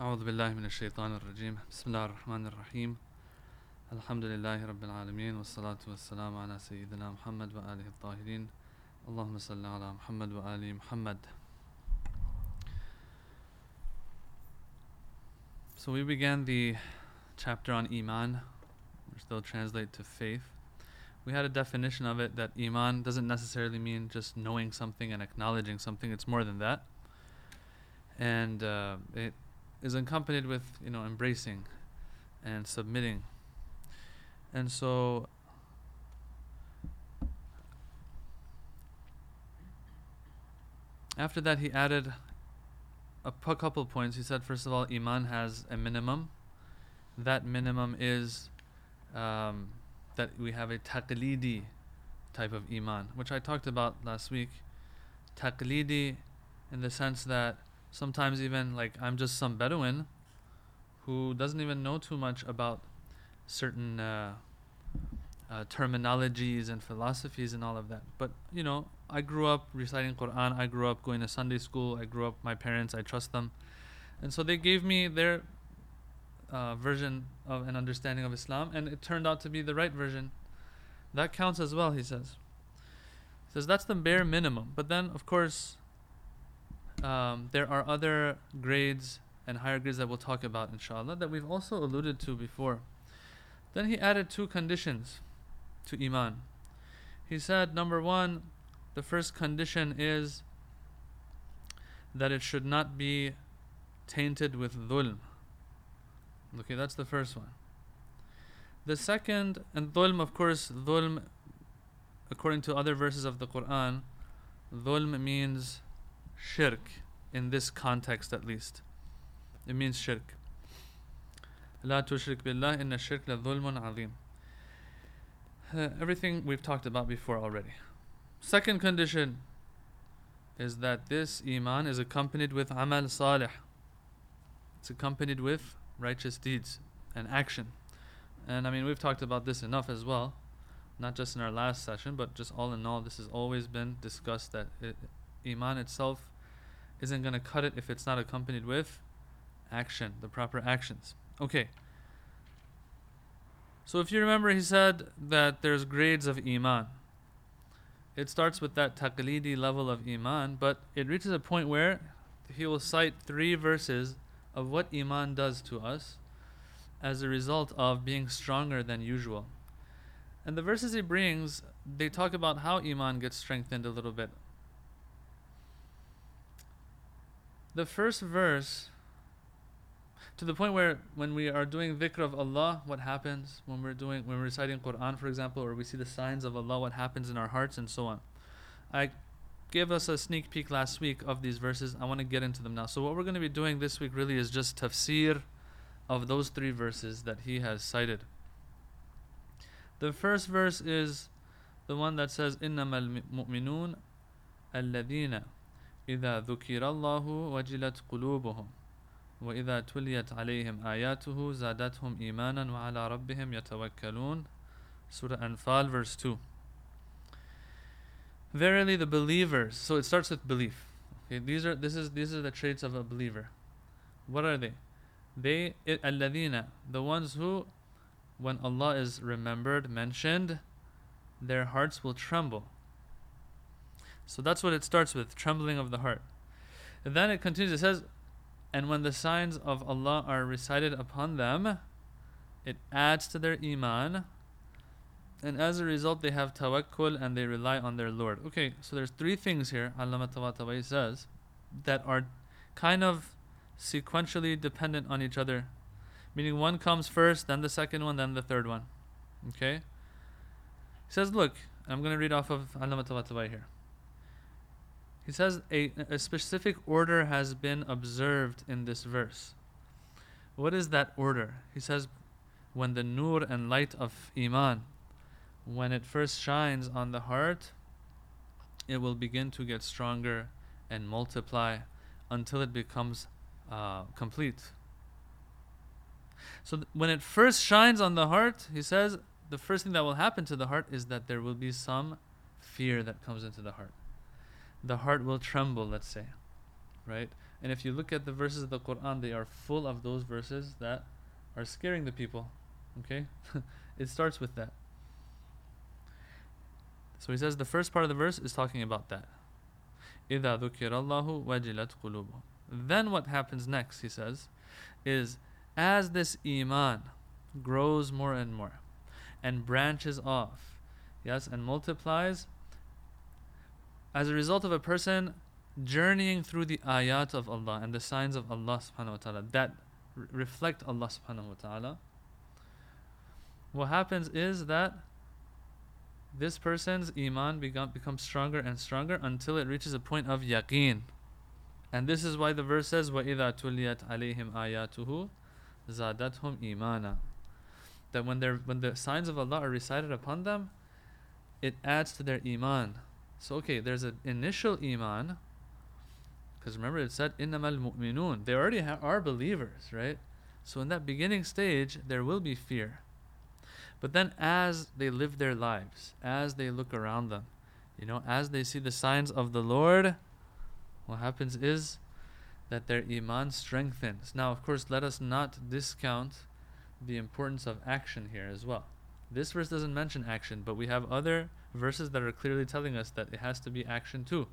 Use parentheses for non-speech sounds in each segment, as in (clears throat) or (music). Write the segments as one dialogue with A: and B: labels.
A: أعوذ بالله من الشيطان الرجيم بسم الله الرحمن الرحيم الحمد لله رب العالمين والصلاة والسلام على سيدنا محمد وآله الطاهرين اللهم صل على محمد وآل محمد So we began the chapter on Iman, which they'll translate to faith. We had a definition of it that Iman doesn't necessarily mean just knowing something and acknowledging something, it's more than that. And uh, it is accompanied with, you know, embracing and submitting. And so after that he added a p- couple points. He said, first of all, Iman has a minimum. That minimum is um, that we have a taqlidi type of Iman, which I talked about last week. Taqlidi in the sense that sometimes even like I'm just some Bedouin who doesn't even know too much about certain uh, uh, terminologies and philosophies and all of that. But you know, I grew up reciting Quran. I grew up going to Sunday school. I grew up my parents. I trust them, and so they gave me their uh, version of an understanding of Islam, and it turned out to be the right version. That counts as well, he says. He says that's the bare minimum. But then, of course, um, there are other grades and higher grades that we'll talk about, inshallah, that we've also alluded to before. Then he added two conditions to Iman. He said, number one, the first condition is that it should not be tainted with dhulm. Okay, that's the first one. The second, and dhulm, of course, dhulm, according to other verses of the Quran, dhulm means shirk, in this context at least. It means shirk. لا تشرك بالله إن الشرك لظلم عظيم. Uh, everything we've talked about before already. Second condition is that this iman is accompanied with amal salih. It's accompanied with righteous deeds and action. And I mean, we've talked about this enough as well, not just in our last session, but just all in all, this has always been discussed that it, iman itself isn't going to cut it if it's not accompanied with action, the proper actions. Okay. So if you remember, he said that there's grades of iman. It starts with that taqlidi level of iman, but it reaches a point where he will cite three verses of what iman does to us as a result of being stronger than usual. And the verses he brings, they talk about how iman gets strengthened a little bit. the first verse to the point where when we are doing dhikr of Allah, what happens when we're doing when we're reciting Quran, for example, or we see the signs of Allah, what happens in our hearts and so on. I gave us a sneak peek last week of these verses. I want to get into them now. So what we're going to be doing this week really is just tafsir of those three verses that he has cited. The first verse is the one that says innamal mu'minun الَّذِينَ إذا ذكر الله وجلت قلوبهم وإذا تليت عليهم آياته زادتهم إيمانا وعلى ربهم يتوكلون Surah Anfal verse 2 Verily the believers so it starts with belief okay these are this is these are the traits of a believer what are they they it, الذين the ones who when Allah is remembered mentioned their hearts will tremble so that's what it starts with trembling of the heart and then it continues it says and when the signs of Allah are recited upon them, it adds to their iman. And as a result, they have tawakkul and they rely on their Lord. Okay, so there's three things here, Allama Tabatabai says, that are kind of sequentially dependent on each other. Meaning one comes first, then the second one, then the third one. Okay? He says, look, I'm going to read off of Allama Tabatabai here. He says a, a specific order has been observed in this verse. What is that order? He says, when the nur and light of Iman, when it first shines on the heart, it will begin to get stronger and multiply until it becomes uh, complete. So, th- when it first shines on the heart, he says, the first thing that will happen to the heart is that there will be some fear that comes into the heart the heart will tremble, let's say. right? And if you look at the verses of the Quran, they are full of those verses that are scaring the people. Okay? (laughs) it starts with that. So he says the first part of the verse is talking about that. إِذَا ذُكِرَ اللَّهُ وَجِلَتْ قُلُوبُهُم Then what happens next, he says, is as this iman grows more and more and branches off, yes, and multiplies, as a result of a person journeying through the ayat of Allah and the signs of Allah subhanahu wa ta'ala that r- reflect Allah subhanahu wa ta'ala, what happens is that this person's iman become, becomes stronger and stronger until it reaches a point of yaqeen. And this is why the verse says, وَإِذَا تُلِيَتْ عَلَيْهِمْ آيَاتُهُ زَادَتْهُمْ إِيمَانًا That when, they're, when the signs of Allah are recited upon them, it adds to their iman. So okay, there's an initial iman. Because remember it said innamal mu'minun. They already ha- are believers, right? So in that beginning stage, there will be fear. But then as they live their lives, as they look around them, you know, as they see the signs of the Lord, what happens is that their iman strengthens. Now, of course, let us not discount the importance of action here as well. This verse doesn't mention action, but we have other verses that are clearly telling us that it has to be action too.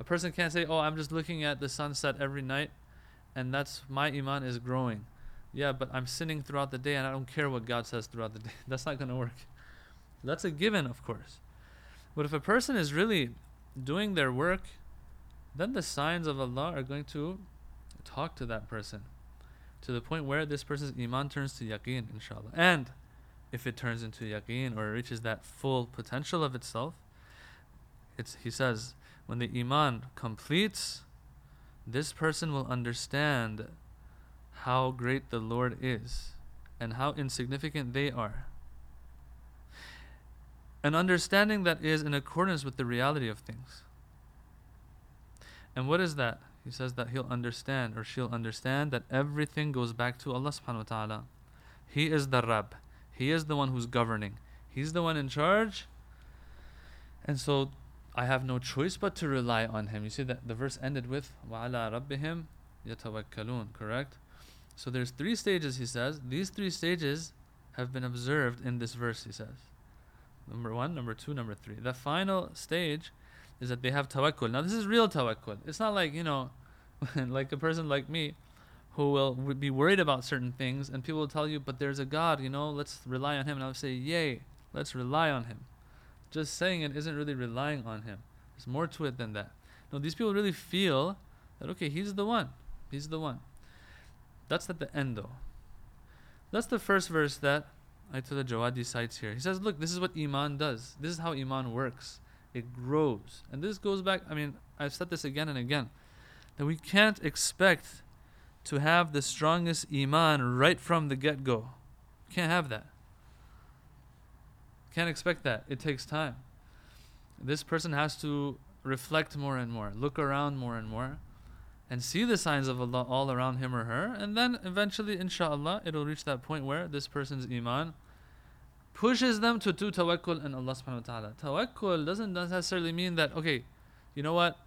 A: A person can't say, "Oh, I'm just looking at the sunset every night and that's my iman is growing." Yeah, but I'm sinning throughout the day and I don't care what God says throughout the (laughs) day. That's not going to work. That's a given, of course. But if a person is really doing their work, then the signs of Allah are going to talk to that person to the point where this person's iman turns to yaqeen, inshallah. And if it turns into yaqeen or reaches that full potential of itself, it's he says, when the iman completes, this person will understand how great the Lord is and how insignificant they are. An understanding that is in accordance with the reality of things. And what is that? He says that he'll understand or she'll understand that everything goes back to Allah subhanahu wa ta'ala. He is the Rabb. He is the one who's governing. He's the one in charge. And so I have no choice but to rely on him. You see that the verse ended with وَعَلَى رَبِّهِمْ يَتَوَكَّلُونَ correct? So there's three stages he says. These three stages have been observed in this verse he says. Number 1, number 2, number 3. The final stage is that they have tawakkul. Now this is real tawakkul. It's not like, you know, (laughs) like a person like me who will be worried about certain things and people will tell you, but there's a God, you know, let's rely on him. And I'll say, yay, let's rely on him. Just saying it isn't really relying on him. There's more to it than that. No, these people really feel that, okay, he's the one. He's the one. That's at the end though. That's the first verse that Ayatollah Jawadi cites here. He says, look, this is what Iman does. This is how Iman works. It grows. And this goes back, I mean, I've said this again and again, that we can't expect to have the strongest Iman right from the get go. Can't have that. Can't expect that. It takes time. This person has to reflect more and more, look around more and more, and see the signs of Allah all around him or her, and then eventually, inshallah, it'll reach that point where this person's iman pushes them to do tawakkul and Allah subhanahu wa ta'ala. Tawakkul doesn't necessarily mean that, okay, you know what?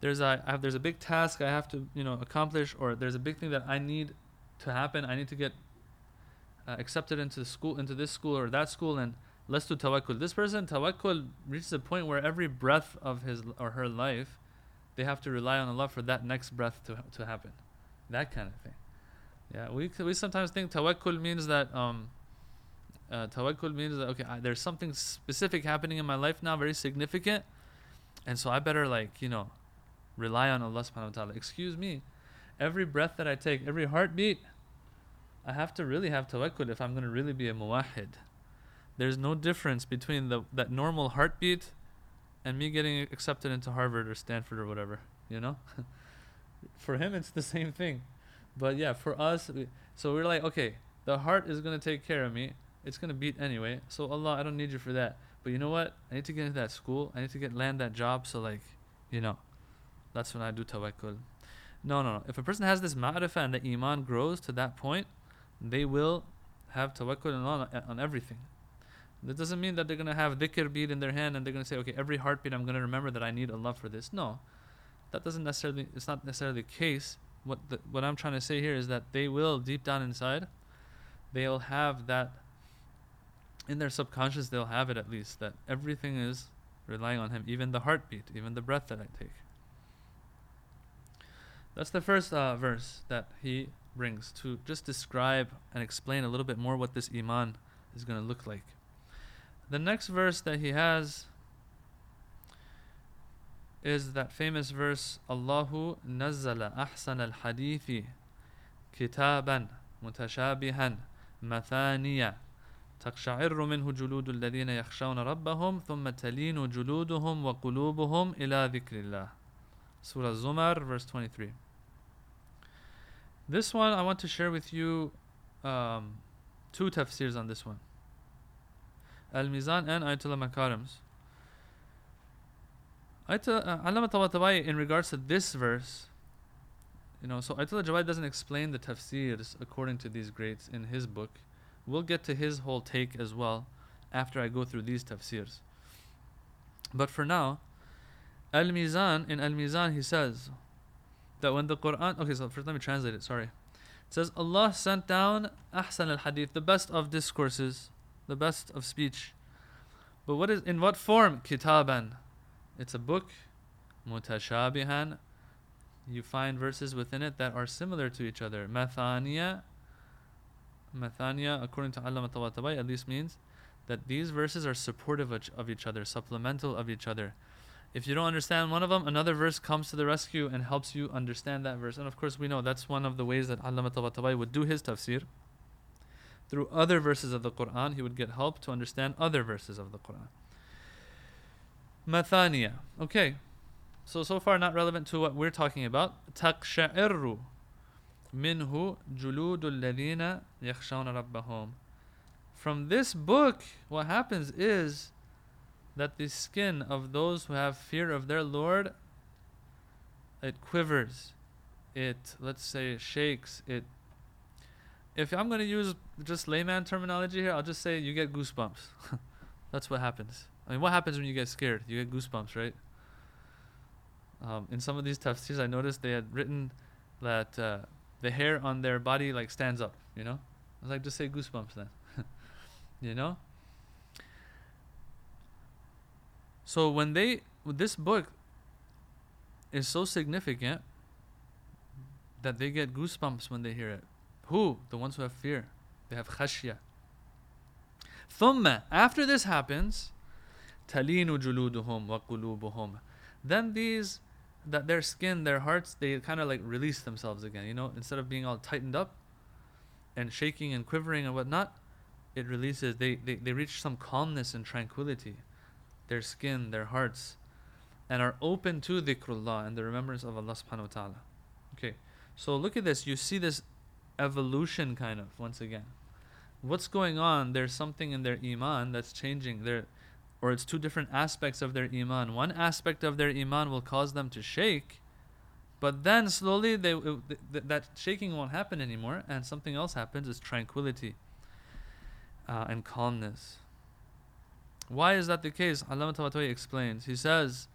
A: There's a have, there's a big task I have to you know accomplish, or there's a big thing that I need to happen. I need to get uh, accepted into the school, into this school or that school, and let's do tawakkul. This person tawakkul reaches a point where every breath of his or her life they have to rely on Allah for that next breath to to happen, that kind of thing. Yeah, we we sometimes think tawakkul means that um, uh, tawakkul means that okay, I, there's something specific happening in my life now, very significant, and so I better like you know, rely on Allah Subhanahu wa Taala. Excuse me, every breath that I take, every heartbeat, I have to really have tawakkul if I'm going to really be a muwahhid. There's no difference between the that normal heartbeat and me getting accepted into Harvard or Stanford or whatever, you know? (laughs) for him, it's the same thing. But yeah, for us, we, so we're like, okay, the heart is going to take care of me. It's going to beat anyway. So Allah, I don't need you for that. But you know what? I need to get into that school. I need to get land that job. So like, you know, that's when I do tawakkul. No, no, no. If a person has this ma'rifah and the iman grows to that point, they will have tawakkul on, on everything. That doesn't mean that they're going to have dhikr beat in their hand and they're going to say, okay, every heartbeat I'm going to remember that I need Allah for this. No. that doesn't necessarily it's not necessarily the case. What the, what I'm trying to say here is that they will deep down inside, they'll have that in their subconscious they'll have it at least that everything is relying on him, even the heartbeat, even the breath that I take. That's the first uh, verse that he brings to just describe and explain a little bit more what this iman is going to look like. The next verse that he has is that famous verse Allahu nazzala ahsan al hadithi kitaban mutashabihan mathaniya تقشعر منه جلود الذين يخشون ربهم ثم تلين جلودهم وقلوبهم إلى ذكر الله Surah Zumar verse 23 this one I want to share with you um, two tafsirs on this one. Al-Mizan and Ayatollah Makarim's. Uh, Tabatabai in regards to this verse you know so Ayatollah Jawad doesn't explain the tafsirs according to these greats in his book. We'll get to his whole take as well after I go through these tafsirs. But for now, Al Mizan, in Al Mizan, he says that when the Quran, okay, so first let me translate it, sorry. It says, Allah sent down Ahsan al Hadith, the best of discourses, the best of speech. But what is, in what form? Kitaban. It's a book, mutashabihan. You find verses within it that are similar to each other. Mathaniya, Mathania, according to Allama Tabatabai, at least means that these verses are supportive of each other, supplemental of each other. If you don't understand one of them, another verse comes to the rescue and helps you understand that verse. And of course, we know that's one of the ways that Allama Tabatabai would do his tafsir. Through other verses of the Quran, he would get help to understand other verses of the Quran. Mathania. Okay. So, so far not relevant to what we're talking about. Taqsha'irru minhu juludul ladina yakhshawna rabbahum. From this book, what happens is that the skin of those who have fear of their Lord, it quivers, it let's say shakes, it. If I'm going to use just layman terminology here, I'll just say you get goosebumps. (laughs) That's what happens. I mean, what happens when you get scared? You get goosebumps, right? Um, in some of these tafsirs, I noticed they had written that uh, the hair on their body like stands up, you know? I was like, just say goosebumps then. (laughs) you know? So when they this book is so significant that they get goosebumps when they hear it. Who? The ones who have fear. They have khashya. ثم after this happens تلين جلودهم وقلوبهم then these that their skin, their hearts, they kind of like release themselves again. You know, instead of being all tightened up and shaking and quivering and whatnot, it releases. They, they, they reach some calmness and tranquility. Their skin, their hearts, and are open to dhikrullah and the remembrance of Allah subhanahu wa ta'ala. Okay, so look at this. You see this evolution kind of once again. What's going on? There's something in their iman that's changing. Their or it's two different aspects of their iman. One aspect of their iman will cause them to shake, but then slowly they th- that shaking won't happen anymore, and something else happens is tranquility uh, and calmness. Why is that the case? Allama Tabatabai explains. He says,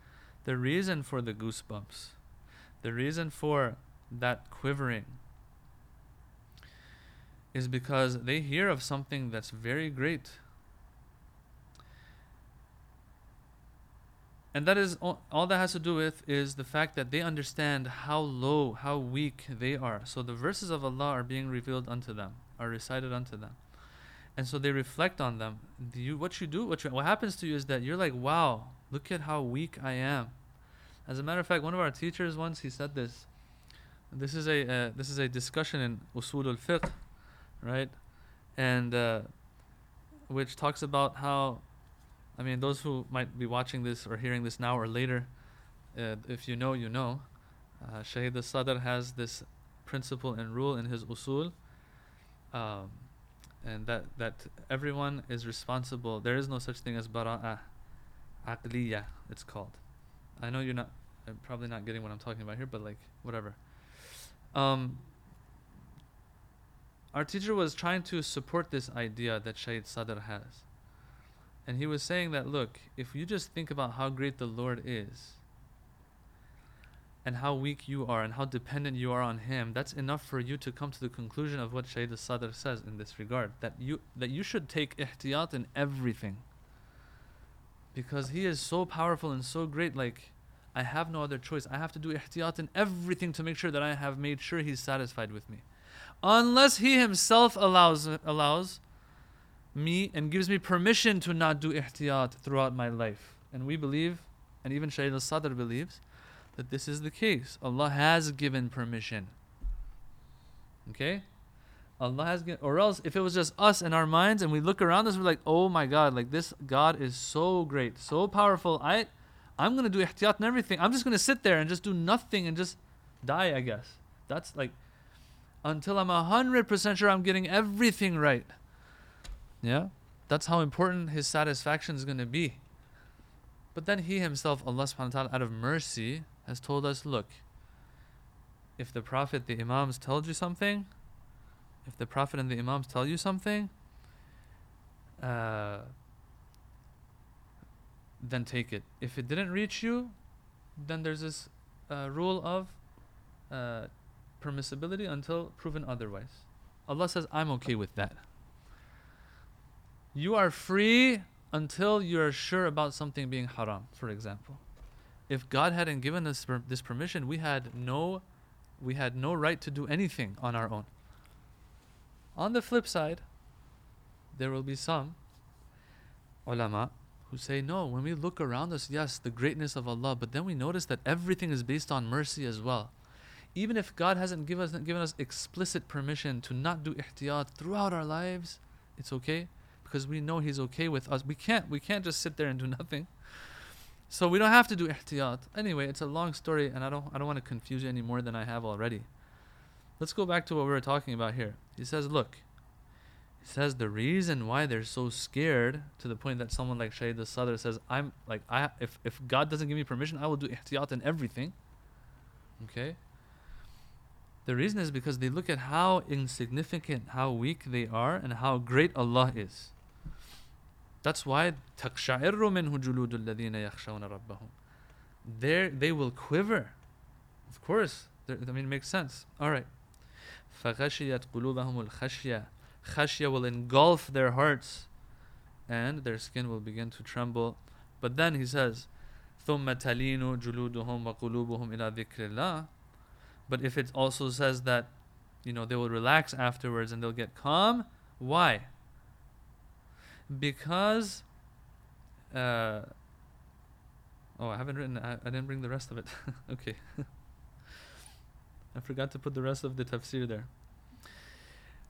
A: the reason for the goosebumps, the reason for that quivering, is because they hear of something that's very great And that is all, all, that has to do with is the fact that they understand how low, how weak they are. So the verses of Allah are being revealed unto them, are recited unto them. And so they reflect on them. You, what you do, what, you, what happens to you is that you're like, wow, look at how weak I am. As a matter of fact, one of our teachers once he said this. This is a uh, this is a discussion in Usul al Fiqh, right? And uh, which talks about how I mean, those who might be watching this or hearing this now or later, uh, if you know, you know. Uh, Shahid al-Sadr has this principle and rule in his usul, um, and that that everyone is responsible. There is no such thing as bara'ah, aqliya, it's called. I know you're not, uh, probably not getting what I'm talking about here, but like, whatever. Um, our teacher was trying to support this idea that Shahid Sadr has and he was saying that, look, if you just think about how great the Lord is, and how weak you are and how dependent you are on him, that's enough for you to come to the conclusion of what Shaykh al-Sadr says in this regard. That you that you should take ihtiyat in everything. Because he is so powerful and so great, like I have no other choice. I have to do ihtiyat in everything to make sure that I have made sure he's satisfied with me. Unless he himself allows allows me and gives me permission to not do ihtiyat throughout my life. And we believe, and even Shaykh al-Sadr believes, that this is the case. Allah has given permission. Okay? Allah has given, or else if it was just us in our minds and we look around us, we're like, oh my God, like this God is so great, so powerful. I, I'm gonna do ihtiyat and everything. I'm just gonna sit there and just do nothing and just die, I guess. That's like, until I'm a hundred percent sure I'm getting everything right. Yeah, that's how important His satisfaction is gonna be. But then He Himself, Allah Subhanahu wa Taala, out of mercy, has told us, look, if the Prophet, the Imams told you something, if the Prophet and the Imams tell you something, uh, then take it. If it didn't reach you, then there's this uh, rule of uh, permissibility until proven otherwise. Allah says, I'm okay with that. You are free until you are sure about something being haram, for example if God hadn't given us this permission, we had no we had no right to do anything on our own. On the flip side, there will be some ulama who say, no, when we look around us, yes, the greatness of Allah, but then we notice that everything is based on mercy as well. Even if God hasn't given us, given us explicit permission to not do ihtiyat throughout our lives, it's okay because we know He's okay with us. We can't we can't just sit there and do (laughs) nothing. So we don't have to do ihtiyat. Anyway, it's a long story and I don't I don't want to confuse you any more than I have already. Let's go back to what we were talking about here. He says, look, he says the reason why they're so scared to the point that someone like Shaykh al-Sadr says, I'm like I if if God doesn't give me permission, I will do ihtiyat in everything. Okay? The reason is because they look at how insignificant, how weak they are, and how great Allah is. That's why تَقْشَعِرُّ مِنْهُ جُلُودُ الَّذِينَ يَخْشَوْنَ رَبَّهُم There, they will quiver. Of course. I mean, it makes sense. All right. فَغَشِيَتْ قُلُوبَهُمُ الْخَشْيَةِ Khashya will engulf their hearts and their skin will begin to tremble. But then he says, ثُمَّ تَلِينُ جُلُودُهُمْ وَقُلُوبُهُمْ إِلَى ذِكْرِ اللَّهِ But if it also says that, you know, they will relax afterwards and they'll get calm, why? Because uh, oh I haven't written I, I didn't bring the rest of it. (laughs) Okay. (laughs) I forgot to put the rest of the tafsir there.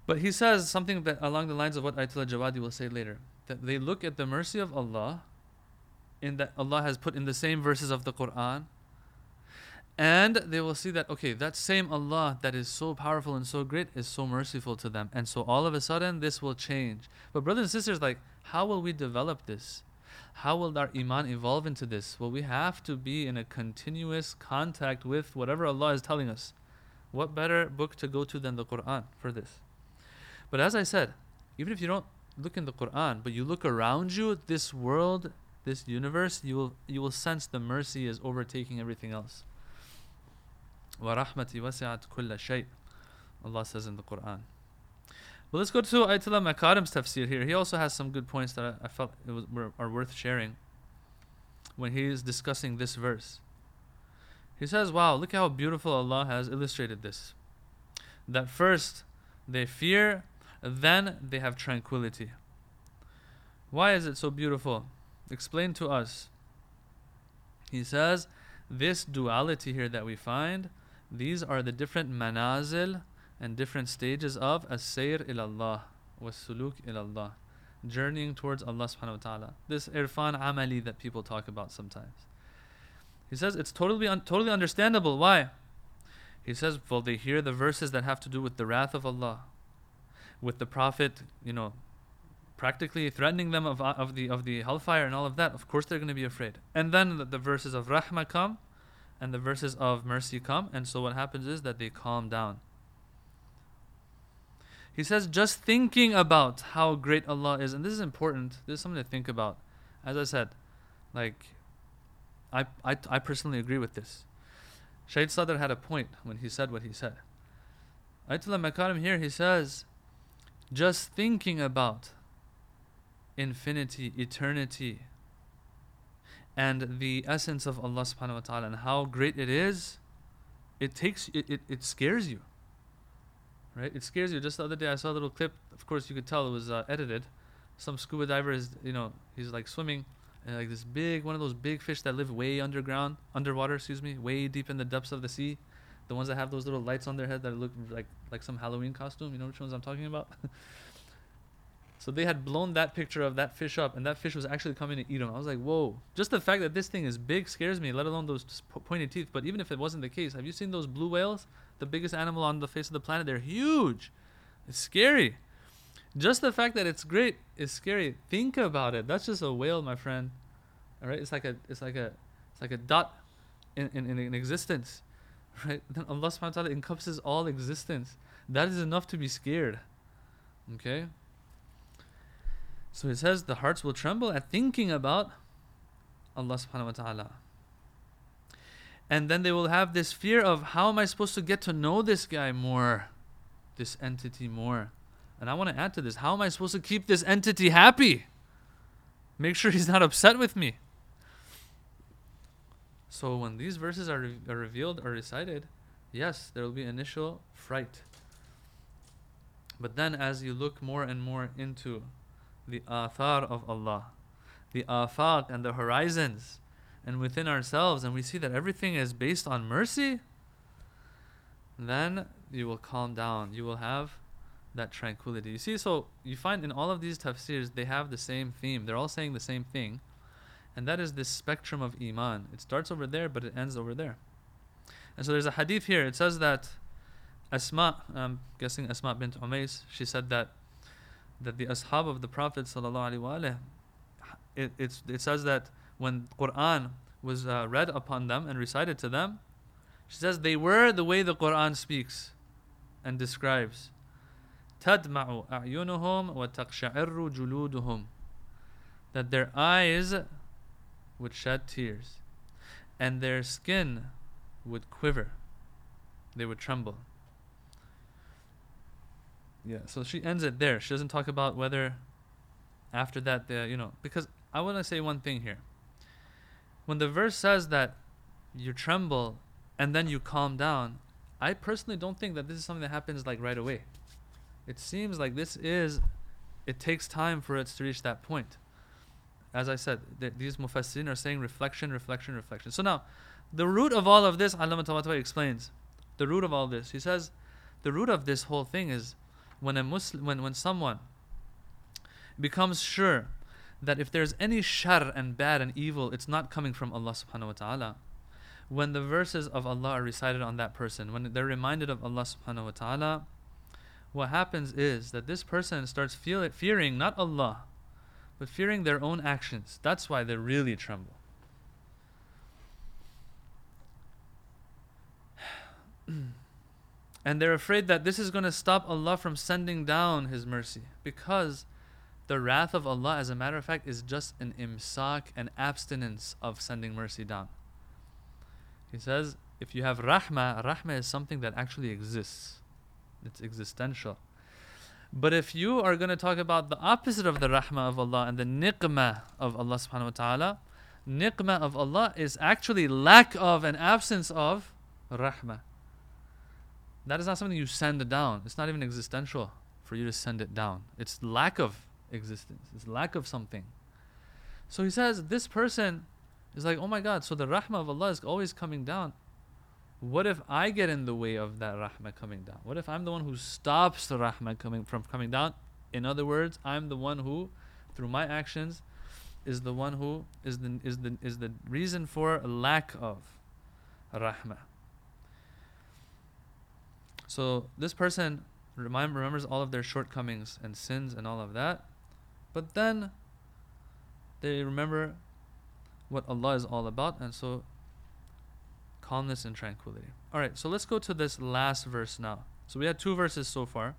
A: But he says something along the lines of what Ayatollah Jawadi will say later that they look at the mercy of Allah in that Allah has put in the same verses of the Quran and they will see that okay that same allah that is so powerful and so great is so merciful to them. And so all of a sudden this will change. But brothers and sisters like how will we develop this? How will our iman evolve into this? Well we have to be in a continuous contact with whatever allah is telling us. What better book to go to than the quran for this? But as i said even if you don't look in the quran but you look around you this world this universe you will you will sense the mercy is overtaking everything else وَرَحْمَتِي وَسِعَتْ كُلَّ شَيْءٍ Allah says in the Quran. But let's go to Ayatollah Makarim's tafsir here. He also has some good points that I, I felt was, were, are worth sharing when he is discussing this verse. He says, Wow, look how beautiful Allah has illustrated this. That first they fear, then they have tranquility. Why is it so beautiful? Explain to us. He says, This duality here that we find these are the different manazil and different stages of as-sayr ilallah wa suluk ilallah journeying towards Allah subhanahu wa ta'ala. This irfan amali that people talk about sometimes. He says it's totally un- totally understandable. Why? He says well they hear the verses that have to do with the wrath of Allah with the prophet you know practically threatening them of, of the of the hellfire and all of that. Of course they're going to be afraid. And then the, the verses of rahmah come and the verses of mercy come, and so what happens is that they calm down. He says, just thinking about how great Allah is, and this is important, this is something to think about. As I said, like, I, I, I personally agree with this. Shaykh Sadr had a point when he said what he said. Ayatollah Makarim here, he says, just thinking about infinity, eternity, and the essence of Allah subhanahu wa ta'ala and how great it is, it takes it, it, it scares you. Right? It scares you. Just the other day I saw a little clip, of course you could tell it was uh, edited. Some scuba diver is you know, he's like swimming and like this big one of those big fish that live way underground underwater, excuse me, way deep in the depths of the sea. The ones that have those little lights on their head that look like like some Halloween costume, you know which ones I'm talking about? (laughs) So they had blown that picture of that fish up, and that fish was actually coming to eat him. I was like, whoa. Just the fact that this thing is big scares me, let alone those pointed teeth. But even if it wasn't the case, have you seen those blue whales? The biggest animal on the face of the planet. They're huge. It's scary. Just the fact that it's great is scary. Think about it. That's just a whale, my friend. All right, it's like a, it's like a, it's like a dot in, in, in existence, (laughs) right? Then Allah Subhanahu wa Taala encompasses all existence. That is enough to be scared. Okay. So he says the hearts will tremble at thinking about Allah subhanahu wa ta'ala. And then they will have this fear of how am I supposed to get to know this guy more, this entity more. And I want to add to this how am I supposed to keep this entity happy? Make sure he's not upset with me. So when these verses are, re- are revealed or recited, yes, there will be initial fright. But then as you look more and more into the athar of Allah, the afaq and the horizons, and within ourselves, and we see that everything is based on mercy, then you will calm down. You will have that tranquility. You see, so you find in all of these tafsirs, they have the same theme. They're all saying the same thing, and that is this spectrum of iman. It starts over there, but it ends over there. And so there's a hadith here. It says that Asma, I'm guessing Asma bint Umays, she said that that the ashab of the Prophet sallallahu it, it says that when Quran was uh, read upon them and recited to them, she says they were the way the Quran speaks and describes. تدمع أعينهم وتقشعر جلودهم that their eyes would shed tears and their skin would quiver they would tremble yeah, so she ends it there. She doesn't talk about whether after that the you know because I want to say one thing here. When the verse says that you tremble and then you calm down, I personally don't think that this is something that happens like right away. It seems like this is it takes time for it to reach that point. As I said, th- these mufassirin are saying reflection, reflection, reflection. So now, the root of all of this, Allama Tabatabai explains. The root of all this, he says, the root of this whole thing is when a Muslim, when, when someone becomes sure that if there's any shar and bad and evil, it's not coming from Allah subhanahu wa ta'ala. When the verses of Allah are recited on that person, when they're reminded of Allah subhanahu wa ta'ala, what happens is that this person starts feel, fearing not Allah, but fearing their own actions. That's why they really tremble. (clears throat) And they're afraid that this is going to stop Allah from sending down His mercy. Because the wrath of Allah, as a matter of fact, is just an imsak, an abstinence of sending mercy down. He says, if you have rahmah, rahmah is something that actually exists, it's existential. But if you are going to talk about the opposite of the rahmah of Allah and the niqmah of Allah subhanahu wa ta'ala, niqmah of Allah is actually lack of and absence of rahmah. That is not something you send down. It's not even existential for you to send it down. It's lack of existence. It's lack of something. So he says this person is like, oh my God. So the rahmah of Allah is always coming down. What if I get in the way of that rahmah coming down? What if I'm the one who stops the rahmah coming from coming down? In other words, I'm the one who, through my actions, is the one who is the is the is the reason for lack of rahmah. So this person remind, remembers all of their shortcomings and sins and all of that, but then they remember what Allah is all about, and so calmness and tranquility. All right, so let's go to this last verse now. So we had two verses so far.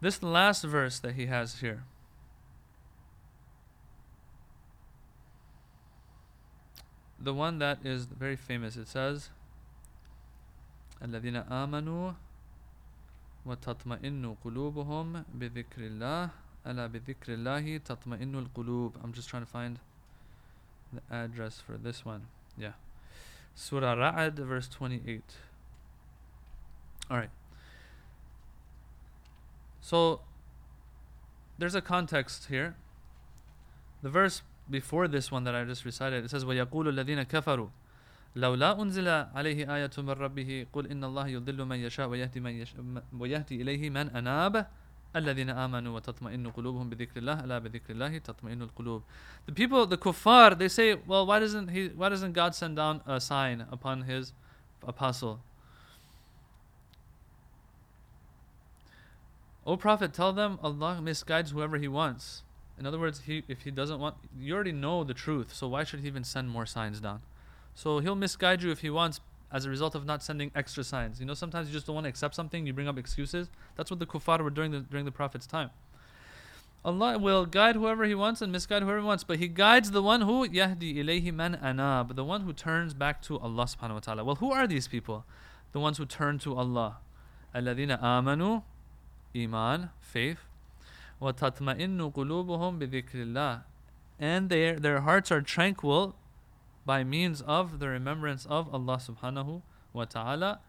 A: This last verse that he has here. the one that is very famous. It says, الذين آمنوا وتطمئن قلوبهم بذكر الله ألا بذكر الله تطمئن القلوب I'm just trying to find the address for this one. Yeah. Surah Ra'ad, verse 28. Alright. So, there's a context here. The verse before this one that I just recited, it says, وَيَقُولُ الَّذِينَ كَفَرُوا لولا أنزل عليه آية من ربه قل إن الله يضل من يشاء ويهدي, من يشاء ويهدي إليه من أناب الذين آمنوا وتطمئن قلوبهم بذكر الله ألا بذكر الله تطمئن القلوب The people, the kuffar, they say, well, why doesn't he, why doesn't God send down a sign upon his apostle? O Prophet, tell them Allah misguides whoever He wants. In other words, he, if He doesn't want, you already know the truth, so why should He even send more signs down? So He'll misguide you if He wants as a result of not sending extra signs. You know, sometimes you just don't want to accept something, you bring up excuses. That's what the kuffar were doing the, during the Prophet's time. Allah will guide whoever He wants and misguide whoever He wants, but He guides the one who yahdi ilayhi man anab, the one who turns back to Allah subhanahu wa ta'ala. Well, who are these people? The ones who turn to Allah. الذين آمنوا iman, faith. وَتَطْمَئِنُّ قُلُوبُهُمْ بِذِكْرِ اللَّهِ And their, their hearts are tranquil by means of the remembrance of Allah subhanahu wa ta'ala.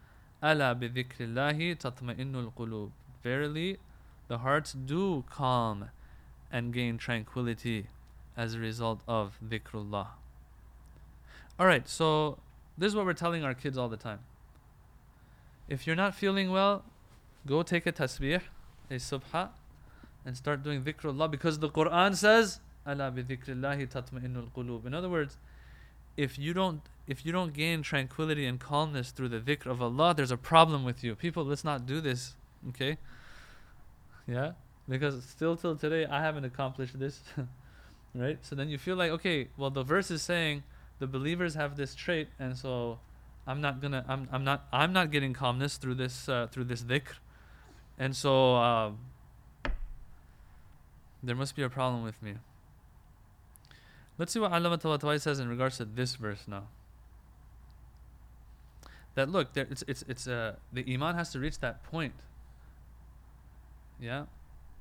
A: Ala bi dhikrillahi tatma'innul qulub. Verily, the hearts do calm and gain tranquility as a result of dhikrullah. Alright, so this is what we're telling our kids all the time. If you're not feeling well, go take a tasbih, a subha, and start doing dhikrullah because the Quran says, Ala bi dhikrillahi tatma'innul qulub. In other words, if you don't if you don't gain tranquility and calmness through the dhikr of Allah, there's a problem with you. People, let's not do this, okay? Yeah, because still till today I haven't accomplished this, (laughs) right? So then you feel like, okay, well the verse is saying the believers have this trait, and so I'm not gonna, I'm, I'm not, I'm not getting calmness through this, uh, through this dhikr, and so uh, there must be a problem with me. Let's see what Allama Tabatabai says in regards to this verse now. That look, there, it's it's it's uh, the iman has to reach that point. Yeah,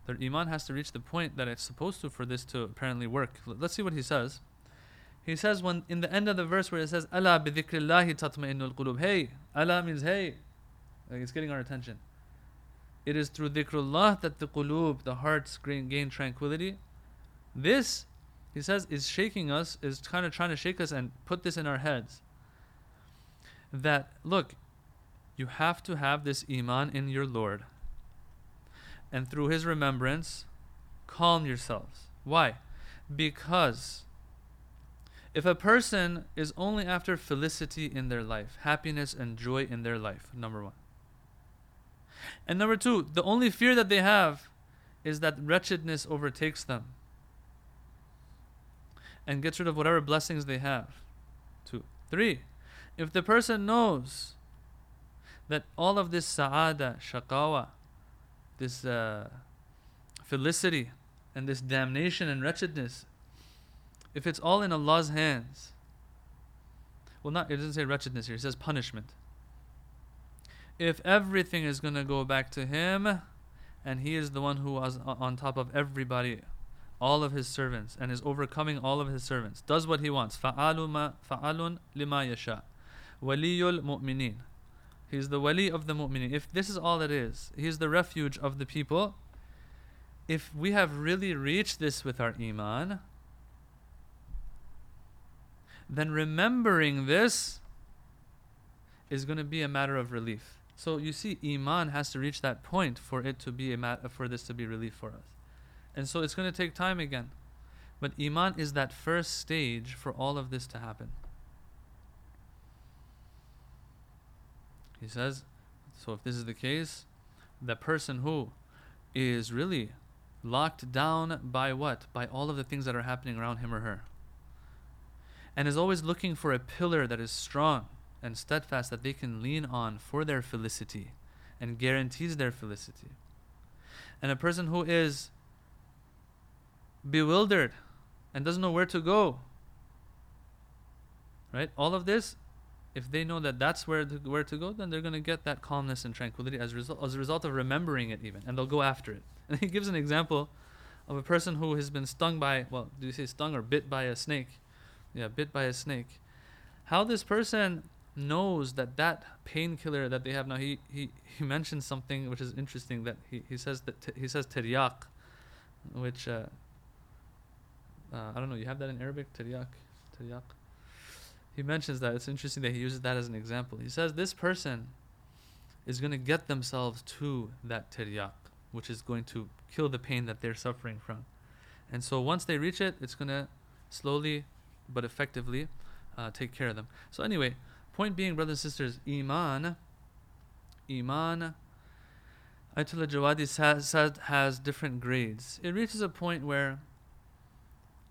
A: the iman has to reach the point that it's supposed to for this to apparently work. Let's see what he says. He says when in the end of the verse where it says Ala bidhikrillahi tatma'innul qulub. Hey, Ala means hey. Like it's getting our attention. It is through dhikrullah that the qulub, the hearts gain, gain tranquility. This, he says, is shaking us, is kind of trying to shake us and put this in our heads. That, look, you have to have this iman in your Lord. And through his remembrance, calm yourselves. Why? Because if a person is only after felicity in their life, happiness and joy in their life, number one. And number two, the only fear that they have is that wretchedness overtakes them and gets rid of whatever blessings they have. Two. Three, if the person knows that all of this sa'ada, shakawa, this uh, felicity, and this damnation and wretchedness, if it's all in Allah's hands, well, not it doesn't say wretchedness here; it says punishment if everything is going to go back to him and he is the one who was on top of everybody all of his servants and is overcoming all of his servants. Does what he wants. Fa'alun lima yasha. Waliyul mu'minin. He's the wali of the mu'minin. If this is all it is he's the refuge of the people. If we have really reached this with our iman then remembering this is going to be a matter of relief. So you see, iman has to reach that point for it to be a mat- for this to be relief for us, and so it's going to take time again. But iman is that first stage for all of this to happen. He says, so if this is the case, the person who is really locked down by what? By all of the things that are happening around him or her. And is always looking for a pillar that is strong and steadfast that they can lean on for their felicity and guarantees their felicity. And a person who is bewildered and doesn't know where to go, Right? All of this, if they know that that's where to, where to go, then they're going to get that calmness and tranquility as result, as a result of remembering it, even. And they'll go after it. (laughs) And he gives an example of a person who has been stung by, well, do you say stung or bit by a snake? Yeah, bit by a snake. How this person knows that that painkiller that they have now, he, he, he mentions something which is interesting that he, he says that t- he says tiryaq, which uh, uh, I don't know. You have that in Arabic, tiryaq, tiryaq. He mentions that it's interesting that he uses that as an example. He says this person is going to get themselves to that tiryaq, which is going to kill the pain that they're suffering from. And so once they reach it, it's going to slowly but effectively uh, take care of them. So anyway, point being, brothers and sisters, iman, iman, Ayatollah Jawadi has, has different grades. It reaches a point where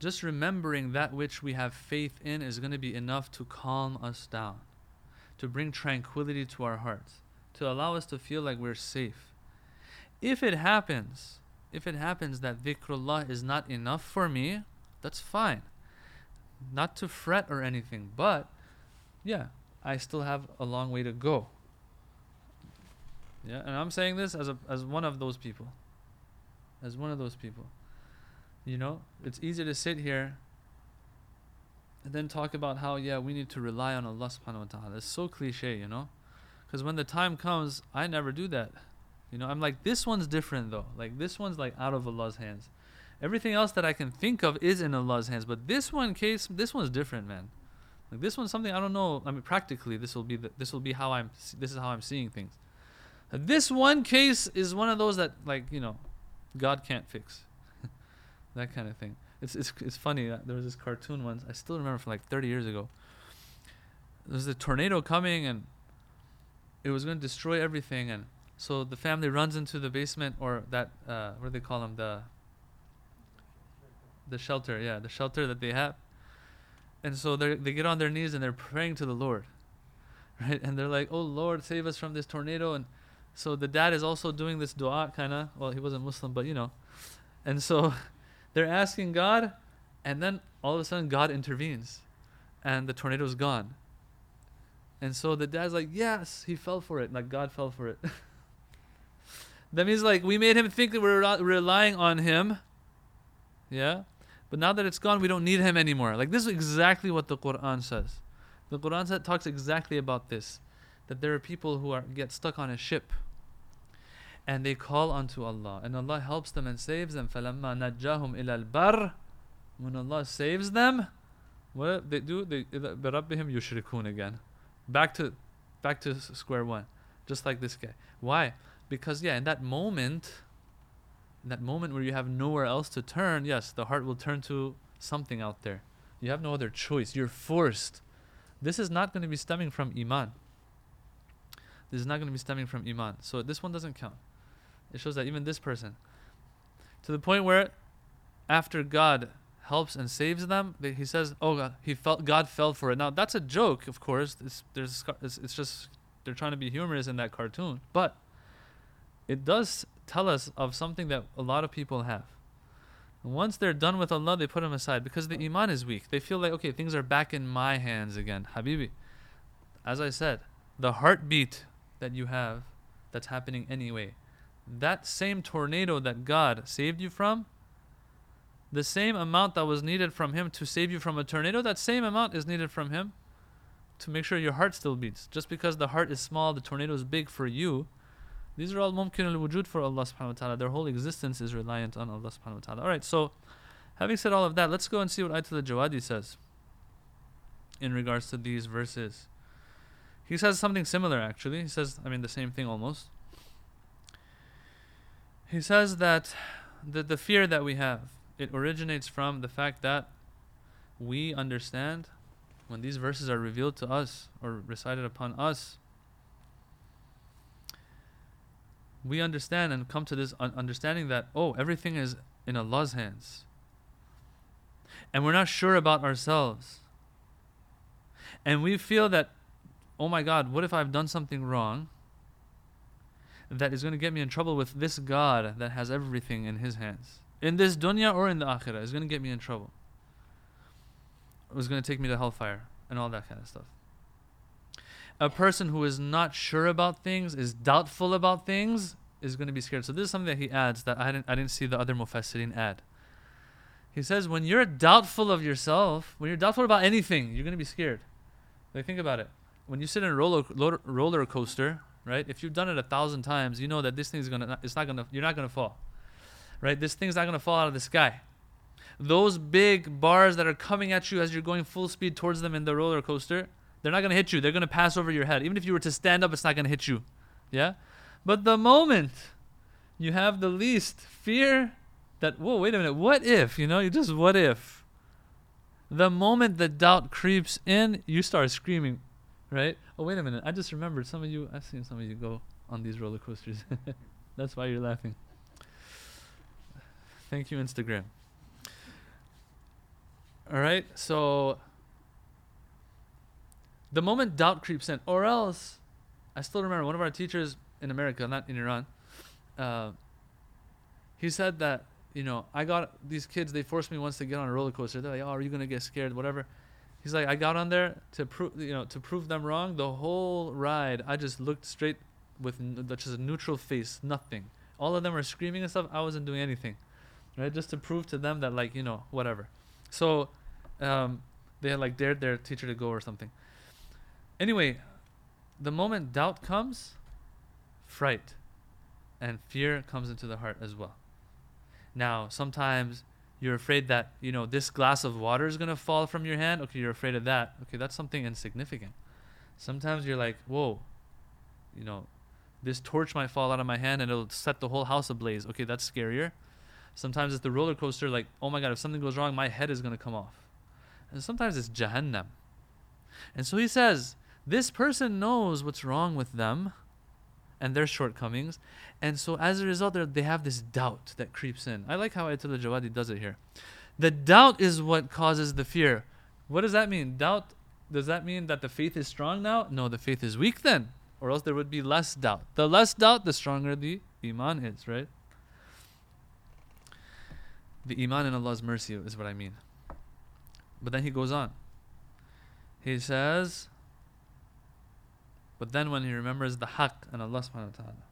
A: just remembering that which we have faith in is going to be enough to calm us down, to bring tranquility to our hearts, to allow us to feel like we're safe. If it happens, if it happens that dhikrullah is not enough for me, that's fine. Not to fret or anything, but yeah, I still have a long way to go. Yeah, and I'm saying this as a as one of those people. As one of those people. You know, it's easy to sit here and then talk about how yeah, we need to rely on Allah subhanahu wa ta'ala. It's so cliche, you know? Cuz when the time comes, I never do that. You know, I'm like this one's different though. Like this one's like out of Allah's hands. Everything else that I can think of is in Allah's hands, but this one case, this one's different, man. Like this one's something I don't know. I mean, practically, this will be the, this will be how I'm. This is how I'm seeing things. This one case is one of those that, like, you know, God can't fix. That kind of thing. It's it's it's funny. Uh, there was this cartoon once. I still remember from like 30 years ago. There was a tornado coming and it was going to destroy everything and so the family runs into the basement or that uh, what do they call them the the shelter yeah the shelter that they have and so they they get on their knees and they're praying to the Lord (laughs) right and they're like oh Lord save us from this tornado and so the dad is also doing this dua kind of well he wasn't Muslim but you know and so (laughs) they're asking God and then all of a sudden God intervenes and the tornado's gone and so the dad's like yes he fell for it like God fell for it (laughs) that means like we made him think that we're relying on him yeah but now that it's gone, we don't need him anymore. Like this is exactly what the Quran says. The Quran talks exactly about this. That there are people who are get stuck on a ship and they call unto Allah and Allah helps them and saves them. فَلَمَّا نَجَّاهُمْ إِلَى الْبَرِّ When Allah saves them, what they do? They بِرَبِّهِمْ يُشْرِكُونَ again. Back to back to square one. Just like this guy. Why? Because yeah, in that moment that moment where you have nowhere else to turn, yes, the heart will turn to something out there. You have no other choice. You're forced. This is not going to be stemming from Iman. This is not going to be stemming from Iman. So this one doesn't count. It shows that even this person, to the point where after God helps and saves them, they, he says, "Oh God, he felt God fell for it." Now that's a joke, of course. It's, there's, it's, it's just they're trying to be humorous in that cartoon, but it does tell us of something that a lot of people have. Once they're done with Allah, they put him aside because the iman is weak. They feel like, okay, things are back in my hands again. Habibi, as I said, the heartbeat that you have that's happening anyway, that same tornado that God saved you from, the same amount that was needed from Him to save you from a tornado, that same amount is needed from Him to make sure your heart still beats. Just because the heart is small, the tornado is big for you, these are all mumkin al wujud for Allah subhanahu wa ta'ala. Their whole existence is reliant on Allah subhanahu wa ta'ala. Alright, so having said all of that, let's go and see what Ayatollah Jawadi says in regards to these verses. He says something similar actually. He says, I mean, the same thing almost. He says that the, the fear that we have, it originates from the fact that we understand when these verses are revealed to us or recited upon us we understand and come to this understanding that, oh, everything is in Allah's hands. And we're not sure about ourselves. And we feel that, oh my God, what if I've done something wrong that is going to get me in trouble with this God that has everything in His hands? In this dunya or in the akhirah, is going to get me in trouble. It was going to take me to hellfire. and all that kind of stuff. A person who is not sure about things, is doubtful about things, is going to be scared. So this is something that he adds that I didn't I didn't see the other mufassirin add. He says when you're doubtful of yourself, when you're doubtful about anything, you're going to be scared. Like think about it. When you sit in a roller roller coaster, right? If you've done it a thousand times, you know that this thing is gonna it's not gonna you're not gonna fall, right? This thing's not gonna fall out of the sky. Those big bars that are coming at you as you're going full speed towards them in the roller coaster, they're not gonna hit you. They're gonna pass over your head. Even if you were to stand up, it's not gonna hit you. Yeah. But the moment you have the least fear that, whoa, wait a minute, what if? You know, you just what if? The moment the doubt creeps in, you start screaming, right? Oh, wait a minute, I just remembered some of you, I've seen some of you go on these roller coasters. (laughs) That's why you're laughing. Thank you, Instagram. All right, so the moment doubt creeps in, or else, I still remember one of our teachers in America, not in Iran. Uh, he said that you know I got these kids. They forced me once to get on a roller coaster. They're like, "Oh, are you gonna get scared? Whatever." He's like, I got on there to prove you know to prove them wrong. The whole ride, I just looked straight with n- just a neutral face, nothing. All of them were screaming and stuff. I wasn't doing anything, right? Just to prove to them that like you know whatever. So, um, they had like dared their teacher to go or something. Anyway, the moment doubt comes, fright and fear comes into the heart as well. Now, sometimes you're afraid that, you know, this glass of water is going to fall from your hand. Okay, you're afraid of that. Okay, that's something insignificant. Sometimes you're like, whoa, you know, this torch might fall out of my hand and it'll set the whole house ablaze. Okay, that's scarier. Sometimes it's the roller coaster, like, oh my God, if something goes wrong, my head is going to come off. And sometimes it's Jahannam. And so he says, this person knows what's wrong with them and their shortcomings. And so as a result, they have this doubt that creeps in. I like how Ayatollah Jawadi does it here. The doubt is what causes the fear. What does that mean? Doubt, does that mean that the faith is strong now? No, the faith is weak then, or else there would be less doubt. The less doubt, the stronger the iman is, right? The iman in Allah's mercy is what I mean. But then he goes on. He says, but then when he remembers the haqq and Allah subhanahu wa ta'ala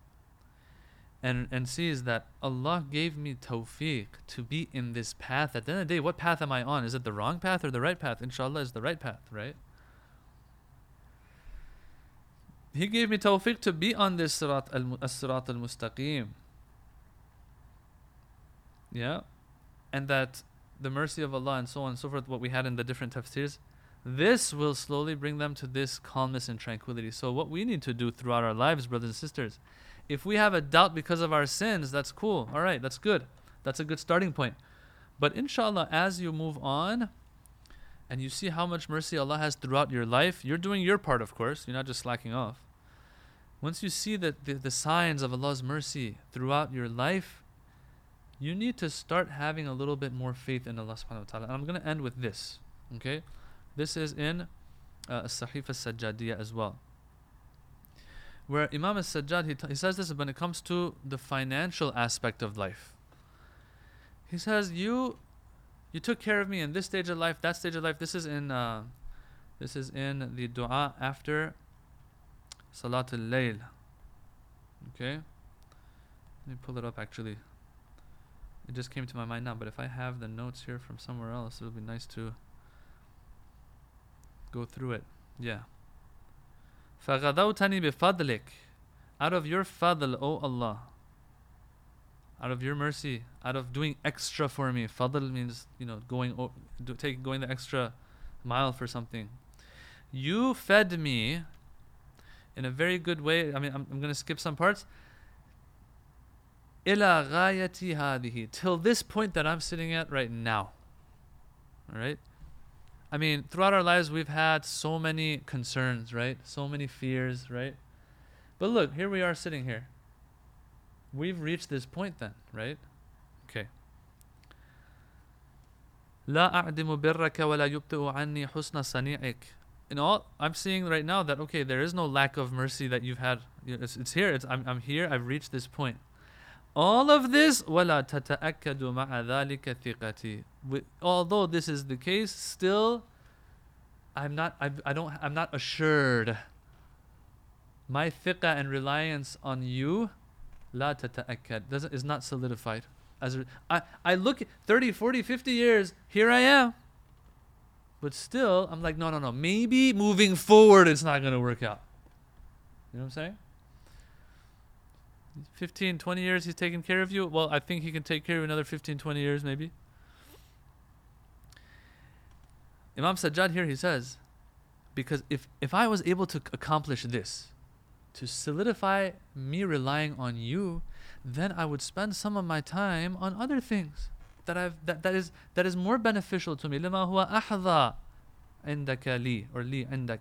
A: and, and sees that Allah gave me tawfiq to be in this path, at the end of the day, what path am I on? Is it the wrong path or the right path? Inshallah is the right path, right? He gave me tawfiq to be on this sirat al-sirat al-mustaqim. Yeah? And that the mercy of Allah and so on and so forth, what we had in the different tafsirs, this will slowly bring them to this calmness and tranquility. So, what we need to do throughout our lives, brothers and sisters, if we have a doubt because of our sins, that's cool. All right, that's good. That's a good starting point. But inshallah, as you move on and you see how much mercy Allah has throughout your life, you're doing your part, of course. You're not just slacking off. Once you see that the, the signs of Allah's mercy throughout your life, you need to start having a little bit more faith in Allah subhanahu wa ta'ala. And I'm going to end with this. Okay? This is in uh, Sahif al-Sajjadiyya as well. Where Imam al-Sajjad, he, t- he says this when it comes to the financial aspect of life. He says, you you took care of me in this stage of life, that stage of life. This is in uh, this is in the dua after Salatul Layl. Okay? Let me pull it up actually. It just came to my mind now, but if I have the notes here from somewhere else, it would be nice to go through it. Yeah. فَغَدَوْتَنِي بِفَضْلِكَ Out of your fadl, O Allah. Out of your mercy, out of doing extra for me. Fadl means, you know, going o- do, take going the extra mile for something. You fed me in a very good way. I mean, I'm, I'm going to skip some parts. إِلَى غَايَتِ هَذِهِ Till this point that I'm sitting at right now. All right? I mean, throughout our lives, we've had so many concerns, right? So many fears, right? But look, here we are sitting here. We've reached this point then, right? Okay. لا أعدم برك ولا يبطئ عني حسن صنيعك. In all, I'm seeing right now that okay, there is no lack of mercy that you've had. It's, it's here. It's I'm, I'm here. I've reached this point. All of this, وَلَا تَتَأَكَّدُ مَعَ ذَلِكَ ثِقَتِي Although this is the case, still I'm not I, I don't I'm not assured. My thiqah and reliance on you la tata'akkad doesn't is not solidified. As a, I, I look 30, 40, 50 years, here I am. But still, I'm like, no, no, no. Maybe moving forward it's not going to work out. You know what I'm saying? 15, 20 years he's taking care of you. Well, I think he can take care of you another 15, 20 years maybe. Imam Sajjad here he says, because if if I was able to accomplish this, to solidify me relying on you, then I would spend some of my time on other things that I've that, that is that is more beneficial to me. لما هو أحظى عندك لي or لي عندك.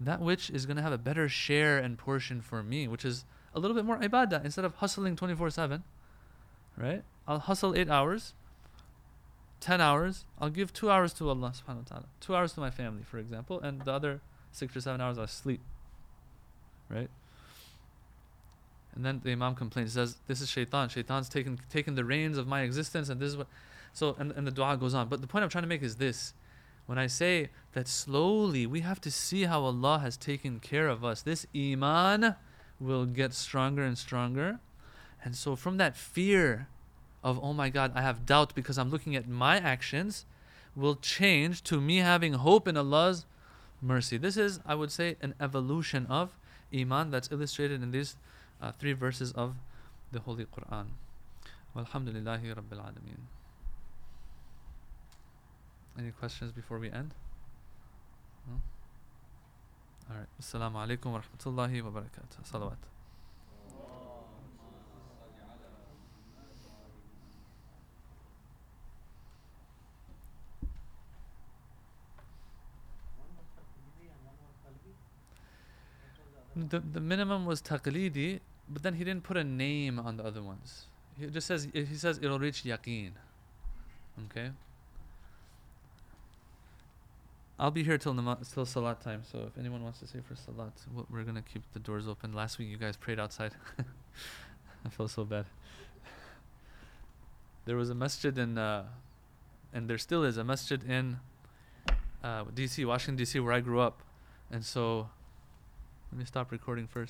A: That which is going to have a better share and portion for me, which is a little bit more ibadah instead of hustling 24/7. Right? I'll hustle 8 hours 10 hours, I'll give 2 hours to Allah subhanahu wa ta'ala. 2 hours to my family, for example, and the other 6 or 7 hours I'll sleep. Right? And then the Imam complains, says, This is shaitan. Shaitan's taken taken the reins of my existence, and this is what so and, and the dua goes on. But the point I'm trying to make is this. When I say that slowly we have to see how Allah has taken care of us, this iman will get stronger and stronger. And so from that fear of, oh my God, I have doubt because I'm looking at my actions, will change to me having hope in Allah's mercy. This is, I would say, an evolution of Iman that's illustrated in these uh, three verses of the Holy Quran. Walhamdulillahi Rabbil Alameen. Any questions before we end? All right. Assalamu alaikum wa rahmatullahi wa barakatuh. Salawat. The, the minimum was taqlidi, but then he didn't put a name on the other ones. He just says he says it'll reach yaqeen. Okay. I'll be here till nama- till salat time. So if anyone wants to say for salat, we're gonna keep the doors open. Last week you guys prayed outside. (laughs) I feel so bad. There was a masjid in, uh, and there still is a masjid in uh, D.C., Washington D.C., where I grew up, and so let me stop recording first.